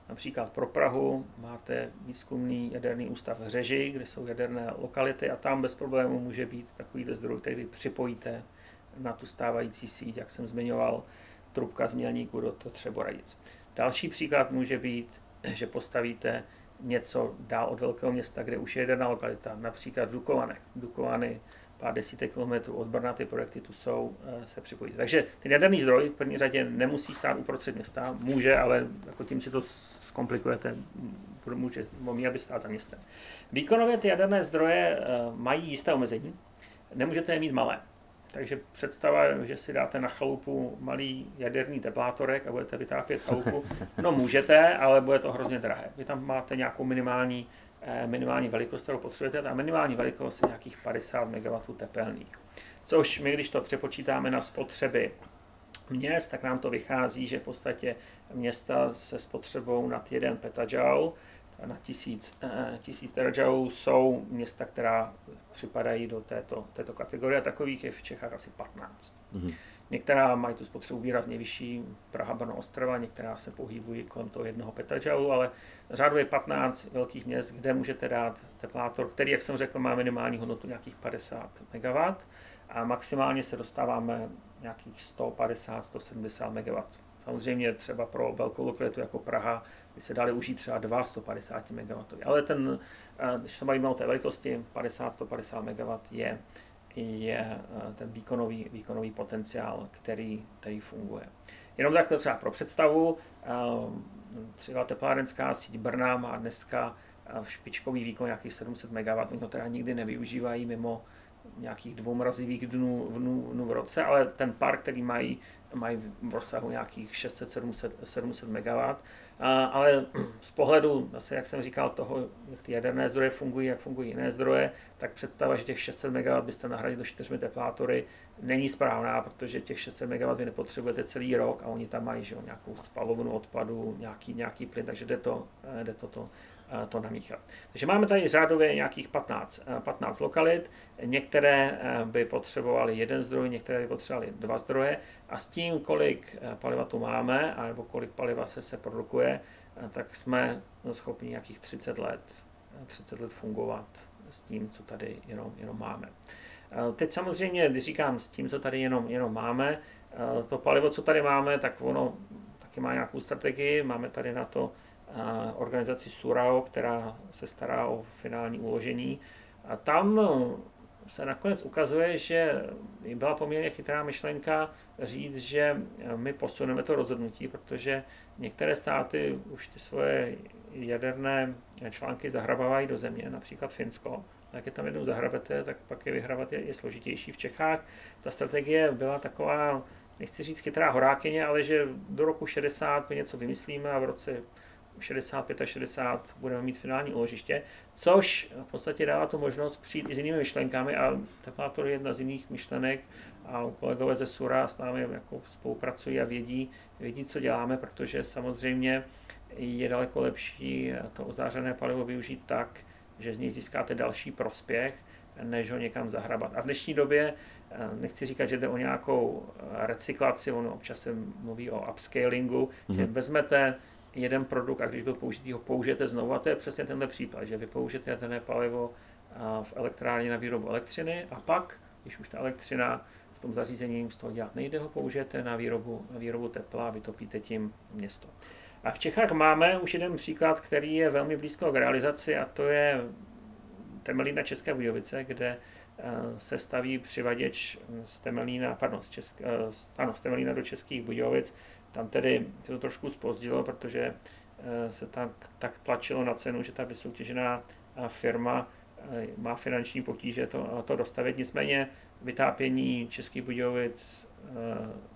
například pro Prahu máte výzkumný jaderný ústav v Řeži, kde jsou jaderné lokality a tam bez problému může být takový zdroj, který vy připojíte na tu stávající síť, jak jsem zmiňoval, trubka z Mělníku do Třeborajic. Další příklad může být, že postavíte něco dál od velkého města, kde už je jedna lokalita, například v Dukovanech. Dukovany pár desítek kilometrů od Brna, ty projekty tu jsou, eh, se připojí. Takže ten jaderný zdroj v první řadě nemusí stát uprostřed města, může, ale jako tím si to zkomplikujete, může, může aby stát za městem. Výkonově ty jaderné zdroje eh, mají jisté omezení, nemůžete je mít malé. Takže představa, že si dáte na chalupu malý jaderný teplátorek a budete vytápět chalupu, no můžete, ale bude to hrozně drahé. Vy tam máte nějakou minimální, eh, minimální velikost, kterou potřebujete, a minimální velikost je nějakých 50 MW tepelných. Což my, když to přepočítáme na spotřeby měst, tak nám to vychází, že v podstatě města se spotřebou nad 1 petajoule na tisíc, eh, tisíc terajoulů jsou města, která připadají do této, této kategorie. Takových je v Čechách asi 15. Mm-hmm. Některá mají tu spotřebu výrazně vyšší, Praha, Brno, Ostrava, některá se pohybují kolem toho jednoho petajoulu, ale řádově 15 velkých měst, kde můžete dát teplátor, který, jak jsem řekl, má minimální hodnotu nějakých 50 MW a maximálně se dostáváme nějakých 150-170 MW. Samozřejmě třeba pro velkou lokalitu jako Praha by se dali užít třeba 2 150 MW. Ale ten, eh, když se bavíme o té velikosti, 50-150 MW je, je eh, ten výkonový, výkonový potenciál, který, který funguje. Jenom takhle třeba pro představu, eh, třeba teplárenská síť Brna má dneska špičkový výkon nějakých 700 MW, oni ho teda nikdy nevyužívají mimo nějakých dvou mrazivých dnů, dnů, dnů v roce, ale ten park, který mají, mají v rozsahu nějakých 600-700 700 MW ale z pohledu, zase jak jsem říkal, toho, jak ty jaderné zdroje fungují, jak fungují jiné zdroje, tak představa, že těch 600 MW byste nahradili do 4 teplátory, není správná, protože těch 600 MW vy nepotřebujete celý rok a oni tam mají že, nějakou spalovnu odpadu, nějaký, nějaký plyn, takže jde to, eh, jde to, to to namíchat. Takže máme tady řádově nějakých 15, 15 lokalit, některé eh, by potřebovaly jeden zdroj, některé by potřebovaly dva zdroje a s tím, kolik eh, paliva tu máme, nebo kolik paliva se, se produkuje, eh, tak jsme schopni nějakých 30 let, 30 let fungovat s tím, co tady jenom, jenom máme. Teď samozřejmě, když říkám s tím, co tady jenom, jenom máme, to palivo, co tady máme, tak ono taky má nějakou strategii, máme tady na to organizaci Surao, která se stará o finální uložení. A tam se nakonec ukazuje, že byla poměrně chytrá myšlenka říct, že my posuneme to rozhodnutí, protože některé státy už ty svoje jaderné články zahrabávají do země, například Finsko. Jak je tam jednou zahrabete, tak pak je vyhrabat je, je složitější. V Čechách ta strategie byla taková, nechci říct chytrá horákyně, ale že do roku 60 my něco vymyslíme a v roce 65 a 60 budeme mít finální uložiště, což v podstatě dává tu možnost přijít i s jinými myšlenkami a Teplátor je jedna z jiných myšlenek a kolegové ze Sura s námi jako spolupracují a vědí, vědí, co děláme, protože samozřejmě je daleko lepší to ozářené palivo využít tak, že z něj získáte další prospěch, než ho někam zahrabat. A v dnešní době nechci říkat, že jde o nějakou recyklaci, ono občas se mluví o upscalingu, mm-hmm. že mhm. vezmete jeden produkt a když byl použitý, ho použijete znovu. A to je přesně tenhle případ, že vy použijete jaderné palivo v elektrárně na výrobu elektřiny a pak, když už ta elektřina v tom zařízení z toho dělat nejde, ho použijete na výrobu, na výrobu tepla a vytopíte tím město. A v Čechách máme už jeden příklad, který je velmi blízko k realizaci a to je Temelína České Budějovice, kde eh, se staví přivaděč z Temelína, pardon, z, Česk, eh, ano, z Temelína do Českých Budějovic. Tam tedy se to trošku spozdilo, protože eh, se tak, tak tlačilo na cenu, že ta vysoutěžená firma má finanční potíže to, to dostavit. Nicméně vytápění Českých Budějovic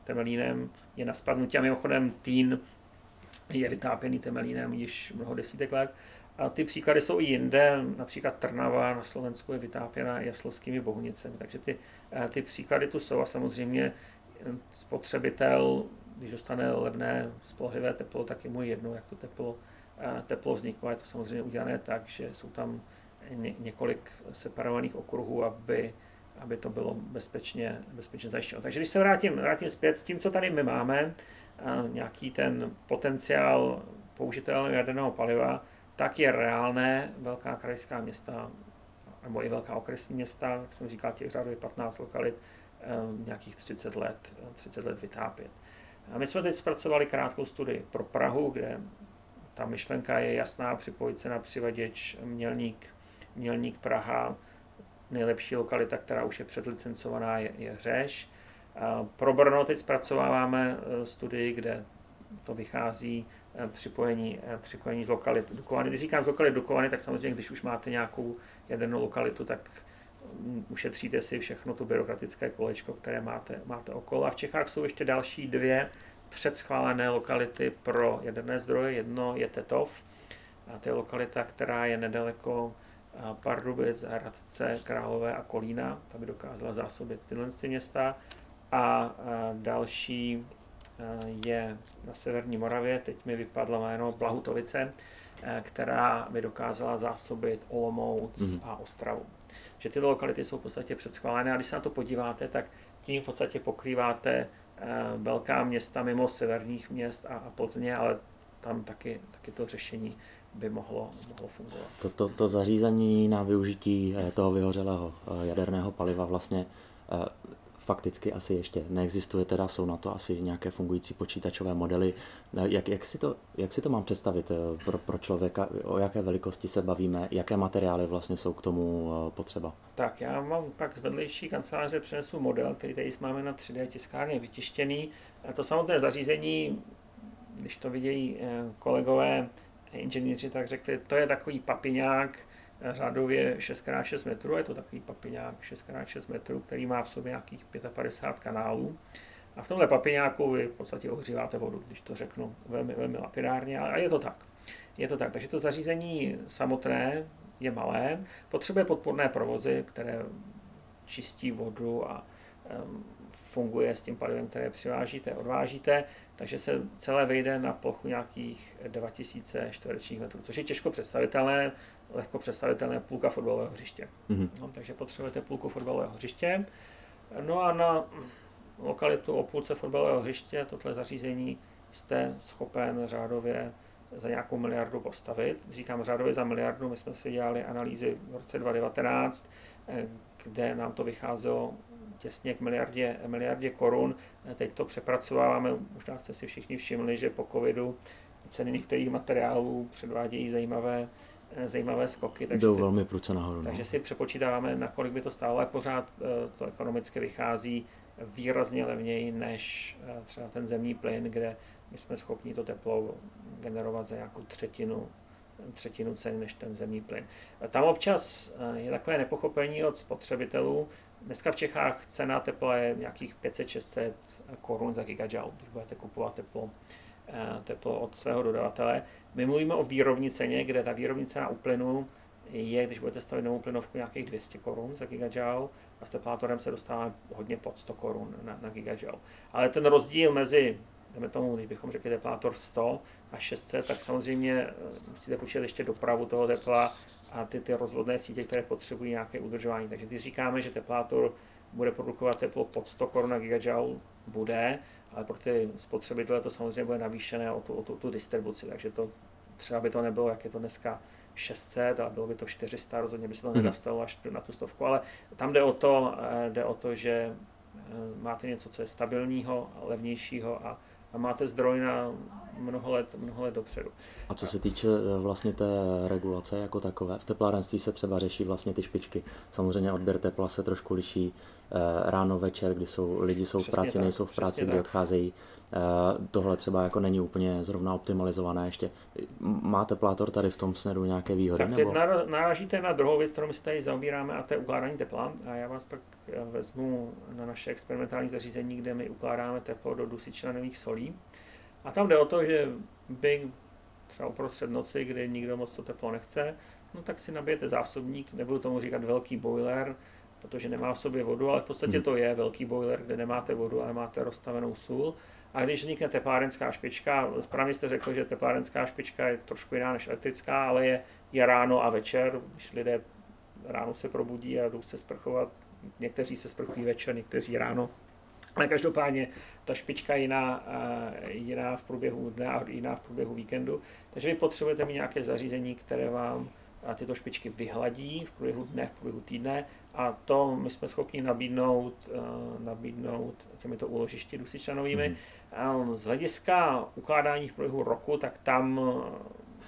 Temelínem je na spadnutí a mimochodem Týn je vytápěný Temelínem již mnoho desítek let. A ty příklady jsou i jinde, například Trnava na Slovensku je vytápěna jaslovskými bohunicemi, takže ty, eh, ty příklady tu jsou a samozřejmě eh, spotřebitel, když dostane levné spolehlivé teplo, tak je mu jedno, jak to teplo, eh, teplo vzniklo. Je to samozřejmě udělané tak, že jsou tam ně, několik separovaných okruhů, aby, aby to bylo bezpečně, bezpečně zajištěno. Takže když se vrátím, vrátím zpět s tím, co tady my máme, nějaký ten potenciál použitelného jaderného paliva, tak je reálné velká krajská města, nebo i velká okresní města, jak jsem říkal, těch řádově 15 lokalit, eh, nějakých 30 let, 30 let vytápět. A my jsme teď zpracovali krátkou studii pro Prahu, kde ta myšlenka je jasná, připojit se na přivaděč Mělník, Mělník Praha, nejlepší lokalita, která už je předlicencovaná, je, je Řeš. A pro Brno teď zpracováváme eh, studii, kde to vychází Eh, připojení, eh, připojení z lokalit Dukovany. Když říkám z lokalit Dukovany, tak samozřejmě, když už máte nějakou jadernou lokalitu, tak ušetříte si všechno to byrokratické kolečko, které máte, máte okolo. A v Čechách jsou ještě další dvě předschválené lokality pro jaderné zdroje. Jedno je Tetov, a to je lokalita, která je nedaleko Pardubic, Hradce, Králové a Kolína. Ta by dokázala zásobit tyhle města. A další je na severní Moravě, teď mi vypadlo jméno Blahutovice, která by dokázala zásobit Olomouc mm-hmm. a Ostravu. Že tyto lokality jsou v podstatě předschválené a když se na to podíváte, tak tím v podstatě pokrýváte eh, velká města mimo severních měst a, Plzně, ale tam taky, taky to řešení by mohlo, mohlo fungovat. To, to, to zařízení na využití toho vyhořelého jaderného paliva vlastně fakticky asi ještě neexistuje, teda jsou na to asi nějaké fungující počítačové modely. Jak, jak, si, to, jak si to mám představit eh, pro, pro člověka, o jaké velikosti se bavíme, jaké materiály vlastně jsou k tomu eh, potřeba? Tak já mám pak z vedlejší kanceláře přinesu model, který tady máme na 3D tiskárně vytištěný. A to samotné zařízení, když to vidějí eh, kolegové inženýři, tak řekli, to je takový papiňák, řádově 6x6 metrů, je to takový papiňák 6x6 metrů, který má v sobě nějakých 55 kanálů. A v tomhle papiňáku vy v podstatě ohříváte vodu, když to řeknu velmi, velmi lapidárně, a je to tak. Je to tak, takže to zařízení samotné je malé, potřebuje podporné provozy, které čistí vodu a um, funguje s tím palivem, které přivážíte, odvážíte, takže se celé vejde na plochu nějakých 2000 čtverečních metrů, což je těžko představitelné, lehko představitelné půlka fotbalového hřiště. Mm-hmm. No, takže potřebujete půlku fotbalového hřiště. No a na lokalitu o půlce fotbalového hřiště tohle zařízení jste schopen řádově za nějakou miliardu postavit. Říkám řádově za miliardu, my jsme si dělali analýzy v roce 2019, eh, kde nám to vycházelo těsně k miliardě, miliardě korun. Teď to přepracováváme, možná jste si všichni všimli, že po covidu ceny některých materiálů předvádějí zajímavé, zajímavé skoky. Takže Jdou velmi pruce nahoru. No. Takže si přepočítáváme, na kolik by to stálo, ale pořád eh, to ekonomicky vychází výrazně levněji než eh, třeba ten zemní plyn, kde my jsme schopni to teplo generovat za nějakou třetinu třetinu ceny než ten zemní plyn. Tam občas eh, je takové nepochopení od spotřebitelů, Dneska v Čechách cena tepla je nějakých 500-600 korun za gigajoule, když budete kupovat teplo, eh, teplo od svého dodavatele. My mluvíme o výrobní ceně, kde ta výrobní cena u plynu je, když budete stavit novou plynovku, nějakých 200 korun za gigajoule a s teplátorem se dostává hodně pod 100 korun na, na gigajoule. Ale ten rozdíl mezi jdeme tomu, když bychom řekli teplátor 100 a 600, tak samozřejmě eh, musíte počítat ještě dopravu toho tepla a ty, ty rozvodné sítě, které potřebují nějaké udržování. Takže když říkáme, že teplátor bude produkovat teplo pod 100 korun na gigajoule, bude, ale pro ty spotřebitele to samozřejmě bude navýšené o tu, o tu, tu distribuci, takže to třeba by to nebylo, jak je to dneska 600, ale bylo by to 400, rozhodně by se to mhm. nedostalo až na tu stovku, ale tam jde o to, eh, jde o to že máte něco, co je stabilního, levnějšího a, a máte zdroj na mnoho let, mnoho let dopředu. A co se týče e, vlastně té regulace jako takové, v teplárenství se třeba řeší vlastně ty špičky. Samozřejmě odběr tepla se trošku liší e, ráno, večer, kdy jsou lidi jsou přesně v práci, tak, nejsou v práci, kdy tak. odcházejí. E, tohle třeba jako není úplně zrovna optimalizované ještě. Má teplátor tady v tom směru nějaké výhody? Tak teď nebo? narážíte na druhou věc, kterou my se tady zaobíráme, a to je ukládání tepla. A já vás pak vezmu na naše experimentální zařízení, kde my ukládáme teplo do dusičnanových solí. A tam jde o to, že by třeba uprostřed noci, kdy nikdo moc to teplo nechce, no tak si nabijete zásobník, nebudu tomu říkat velký boiler, protože nemá v sobě vodu, ale v podstatě hmm. to je velký boiler, kde nemáte vodu, ale máte rozstavenou sůl. A když vznikne teplárenská špička, správně jste řekl, že teplárenská špička je trošku jiná než elektrická, ale je, je ráno a večer, když lidé ráno se probudí a jdou se sprchovat, někteří se sprchují večer, někteří ráno, ale každopádně ta špička je jiná, jiná v průběhu dne a jiná v průběhu víkendu. Takže vy potřebujete mít nějaké zařízení, které vám tyto špičky vyhladí v průběhu dne, v průběhu týdne a to my jsme schopni nabídnout, nabídnout těmito úložišti dusičanovými. Mm. Z hlediska ukládání v průběhu roku, tak tam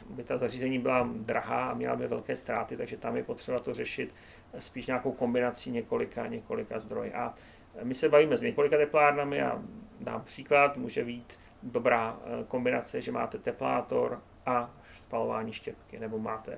by ta zařízení byla drahá a měla by velké ztráty, takže tam je potřeba to řešit spíš nějakou kombinací několika, několika zdrojů. A my se bavíme s několika teplárnami a dám příklad, může být dobrá eh, kombinace, že máte teplátor a spalování štěpky, nebo máte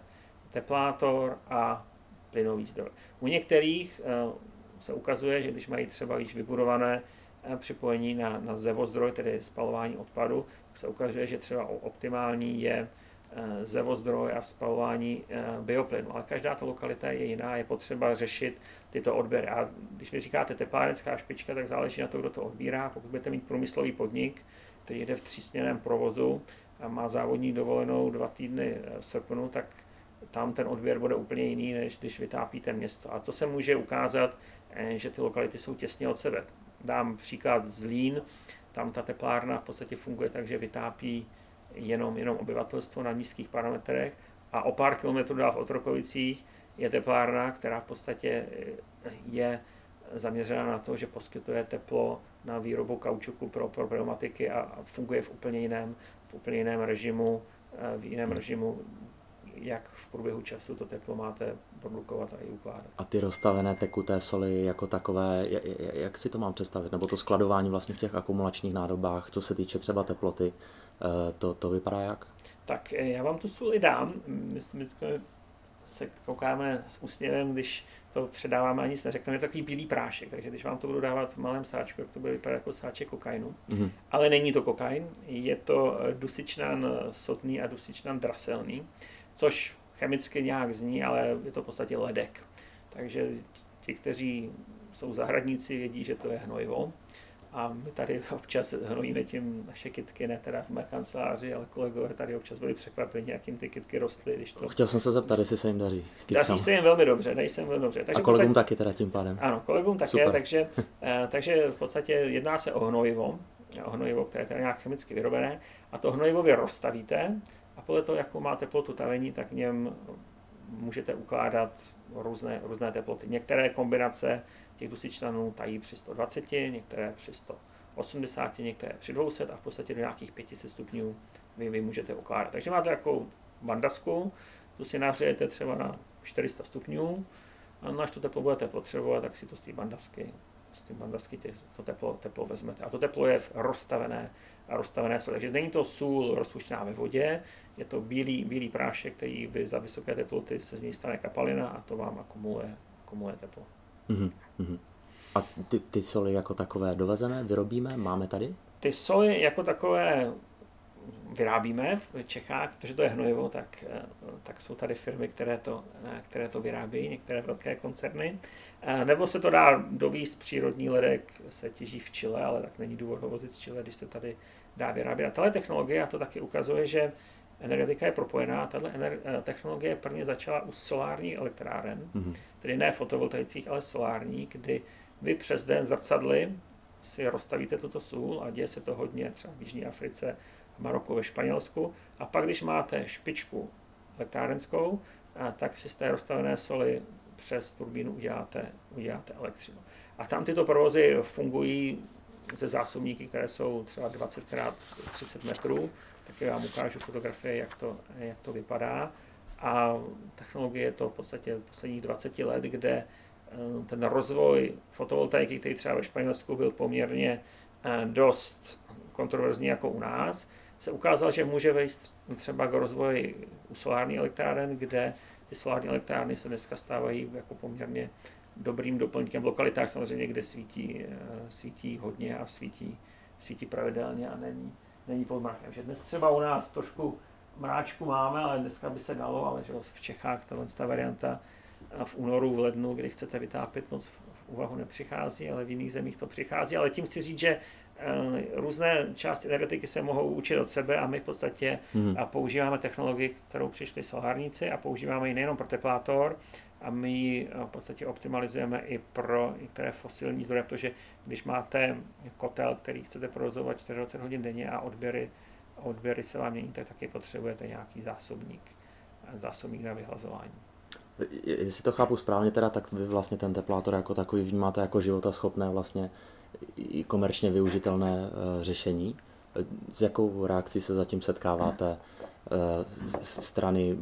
teplátor a plynový zdroj. U některých eh, se ukazuje, že když mají třeba již vybudované eh, připojení na, na zevozdroj, tedy spalování odpadu, tak se ukazuje, že třeba optimální je Eh, zevozdroj a spalování eh, bioplynu. Ale každá ta lokalita je jiná, je potřeba řešit tyto odběry. A když vy říkáte teplárenská špička, tak záleží na to, kdo to odbírá. Pokud budete mít průmyslový podnik, který jde v třísměném provozu a má závodní dovolenou dva týdny v srpnu, tak tam ten odběr bude úplně jiný, než když vytápíte město. A to se může ukázat, eh, že ty lokality jsou těsně od sebe. Dám příklad Zlín, tam ta teplárna v podstatě funguje tak, že vytápí jenom, jenom obyvatelstvo na nízkých parametrech. A o pár kilometrů dál v Otrokovicích je teplárna, která v podstatě eh, je zaměřena na to, že poskytuje teplo na výrobu kaučuku pro, pro pneumatiky a, a funguje v úplně jiném, v úplně jiném režimu, eh, v jiném režimu, jak v průběhu času to teplo máte produkovat a i ukládat. A ty rozstavené tekuté soli jako takové, jak si to mám představit? Nebo to skladování vlastně v těch akumulačních nádobách, co se týče třeba teploty, Eh, to, to vypadá jak? Tak eh, já vám tu sůli dám. My vždycky se koukáme s úsměvem, když to předáváme a nic neřekneme, je to takový bílý prášek, takže když vám to budu dávat v malém sáčku, tak to bude vypadat jako sáček kokainu. Mm-hmm. Ale není to kokain, je to eh, dusičnan sotný a dusičnan draselný, což chemicky nějak zní, ale je to v podstatě ledek. Takže ti, kteří jsou zahradníci, vědí, že to je hnojivo. A my tady občas hnojíme tím naše kitky, ne teda v mé kanceláři, ale kolegové tady občas byli překvapeni, jak jim ty kitky rostly. Když to... Chtěl jsem se zeptat, jestli se jim daří. Kytkám. Daří se jim velmi dobře, dají se jim velmi dobře. Takže A kolegům podstatě... taky teda tím pádem. Ano, kolegům také, Super. takže, eh, takže v podstatě jedná se o hnojivo, o hnojivo, které je teda nějak chemicky vyrobené, a to hnojivo vy rozstavíte podle toho, jakou má teplotu tavení, tak v něm můžete ukládat různé, různé teploty. Některé kombinace těch dusičnanů tají při 120, některé při 180, některé při 200 a v podstatě do nějakých 500 stupňů vy, vy můžete ukládat. Takže máte takovou bandasku, tu si nahřejete třeba na 400 stupňů a až to teplo budete potřebovat, tak si to z té bandasky, z té bandasky tě, to teplo, teplo vezmete. A to teplo je rozstavené, rozstavené soli. Takže není to sůl rozpuštěná ve vodě, je to bílý, bílý prášek, který vy za vysoké teploty se z něj stane kapalina a to vám akumuluje, akumuluje teplo. Mm-hmm. A ty, ty soli jako takové dovezeme, vyrobíme, máme tady? Ty soli jako takové vyrábíme v Čechách, protože to je hnojivo, tak, eh, tak jsou tady firmy, které to, eh, které to vyrábí, některé velké koncerny. Eh, nebo se to dá dovíst, přírodní ledek se těží v Chile, ale tak není důvod ho vozit z Chile, když se tady dá vyrábět. A tahle technologie, a to taky ukazuje, že energetika je propojená. Tato ener- technologie prvně začala u solárních elektráren, mm-hmm. tedy ne fotovoltaických, ale solární, kdy vy přes den zrcadly si rozstavíte tuto sůl a děje se to hodně třeba v Jižní Africe, v Maroku, ve Španělsku. A pak, když máte špičku elektrárenskou, tak si z té rozstavené soli přes turbínu uděláte, uděláte elektřinu. A tam tyto provozy fungují ze zásobníky, které jsou třeba 20 x 30 metrů, tak já vám ukážu fotografie, jak to, jak to vypadá. A technologie je to v podstatě posledních 20 let, kde eh, ten rozvoj fotovoltaiky, který třeba ve Španělsku byl poměrně eh, dost kontroverzní jako u nás, se ukázal, že může vejít třeba k rozvoji u solární elektráren, kde ty solární elektrárny se dneska stávají jako poměrně dobrým doplňkem v lokalitách samozřejmě, kde svítí, eh, svítí hodně a svítí, svítí pravidelně a není, není pod mrakem. Takže dnes třeba u nás trošku mráčku máme, ale dneska by se dalo, ale že v Čechách tahle ta varianta v únoru, v lednu, kdy chcete vytápět moc v úvahu nepřichází, ale v jiných zemích to přichází. Ale tím chci říct, že eh, různé části energetiky se mohou učit od sebe a my v podstatě hmm. používáme technologii, kterou přišli solárníci a používáme ji nejenom pro teplátor, a my ji eh, v podstatě optimalizujeme i pro některé fosilní zdroje, protože když máte kotel, který chcete provozovat 24 hodin denně a odběry, odběry se vám mění, tak taky potřebujete nějaký zásobník, eh, zásobník na vyhlazování. Jestli to chápu správně, teda, tak vy vlastně ten teplátor jako takový vnímáte jako životaschopné vlastně i komerčně využitelné uh, řešení. S jakou reakcí se zatím setkáváte strany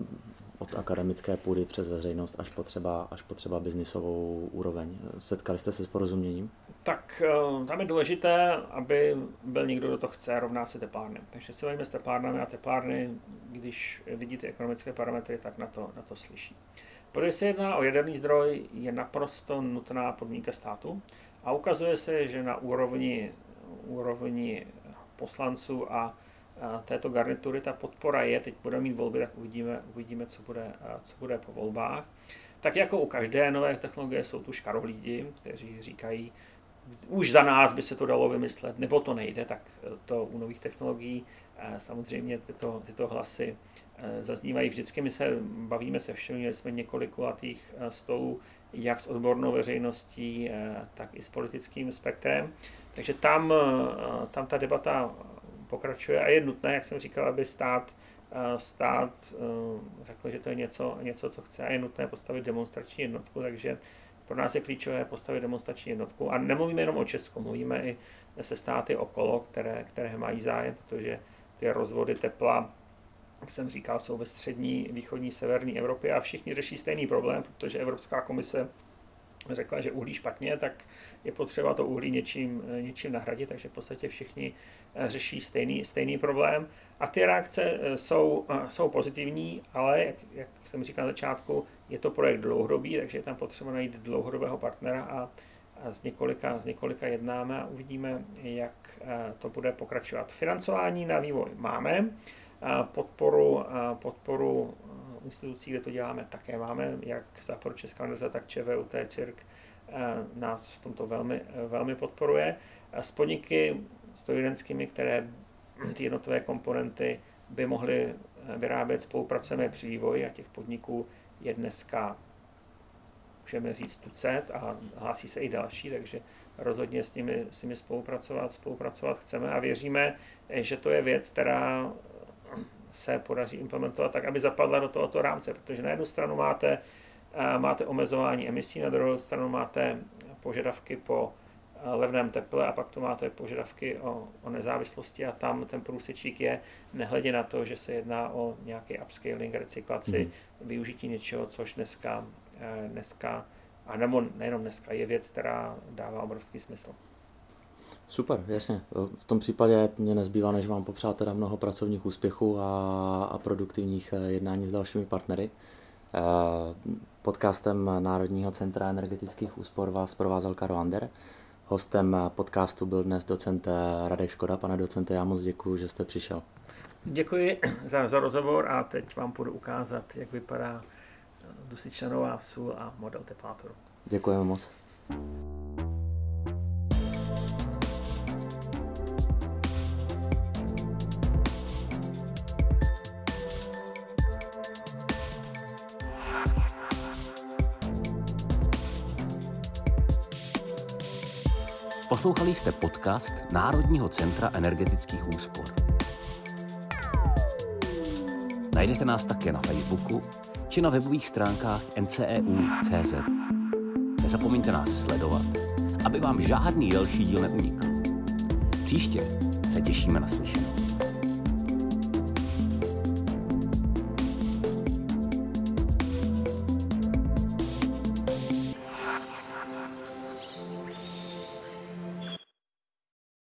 od akademické půdy přes veřejnost až po třeba, až po třeba biznisovou úroveň. Setkali jste se s porozuměním? Tak eh, tam je důležité, aby byl někdo, kdo to chce, rovná se teplárny. Takže se bavíme s teplárnami a teplárny, když vidí ty ekonomické parametry, tak na to, na to slyší. Protože se jedná o jaderný zdroj, je naprosto nutná podmínka státu a ukazuje se, že na úrovni, úrovni poslanců a této garnitury ta podpora je, teď budeme mít volby, tak uvidíme, uvidíme co, bude, co bude po volbách. Tak jako u každé nové technologie jsou tu škarohlídi, kteří říkají, už za nás by se to dalo vymyslet, nebo to nejde, tak to u nových technologií samozřejmě tyto, tyto hlasy zaznívají vždycky. My se bavíme se všemi, měli jsme několik kulatých stolů, jak s odbornou veřejností, tak i s politickým spektrem. Takže tam, tam ta debata pokračuje a je nutné, jak jsem říkal, aby stát, eh, stát eh, řekl, že to je něco, něco, co chce a je nutné postavit demonstrační jednotku, takže pro nás je klíčové postavit demonstrační jednotku. A nemluvíme jenom o Česku, mluvíme i se státy okolo, které, které mají zájem, protože ty rozvody tepla, jak jsem říkal, jsou ve střední, východní, severní Evropě a všichni řeší stejný problém, protože Evropská komise řekla, že uhlí špatně, tak je potřeba to uhlí něčím, něčím nahradit, takže v podstatě všichni eh, řeší stejný, stejný problém. A ty reakce eh, jsou, eh, jsou pozitivní, ale jak, jak jsem říkal na začátku, je to projekt dlouhodobý, takže je tam potřeba najít dlouhodobého partnera a, a z, několika, z několika jednáme a uvidíme, jak to bude pokračovat. Financování na vývoj máme, podporu, podporu institucí, kde to děláme, také máme, jak Česká univerzita, tak ČVUT, CIRK eh, nás v tomto velmi, velmi podporuje. S strojírenskými, které ty jednotlivé komponenty by mohly eh, vyrábět, spolupracujeme při vývoji a těch podniků je dneska, můžeme říct, tucet a hlásí se i další, takže rozhodně s nimi, s nimi spolupracovat, spolupracovat chceme a věříme, že to je věc, která se podaří implementovat tak, aby zapadla do tohoto rámce, protože na jednu stranu máte, eh, máte omezování emisí, na druhou stranu máte požadavky po eh, levném teple a pak tu máte požadavky o, o nezávislosti a tam ten průsečík je, nehledě na to, že se jedná o nějaký upscaling, recyklaci, mm. využití něčeho, což dneska, eh, dneska, a nebo nejenom dneska, je věc, která dává obrovský smysl. Super, jasně. V tom případě mě nezbývá, než vám popřát teda mnoho pracovních úspěchů a, a produktivních eh, jednání s dalšími partnery. Eh, podcastem Národního centra energetických úspor vás provázel Karo Ander. Hostem podcastu byl dnes docent eh, Radek Škoda. Pane docente, já moc děkuji, že jste přišel. Děkuji za, za rozhovor a teď vám budu ukázat, jak vypadá dusičnanová sůl a model teplátoru. Děkujeme moc. Poslouchali jste podcast Národního centra energetických úspor. Najdete nás také na Facebooku či na webových stránkách nceu.cz. Nezapomeňte nás sledovat aby vám žádný další díl neunikl. Příště se těšíme na slyšenou.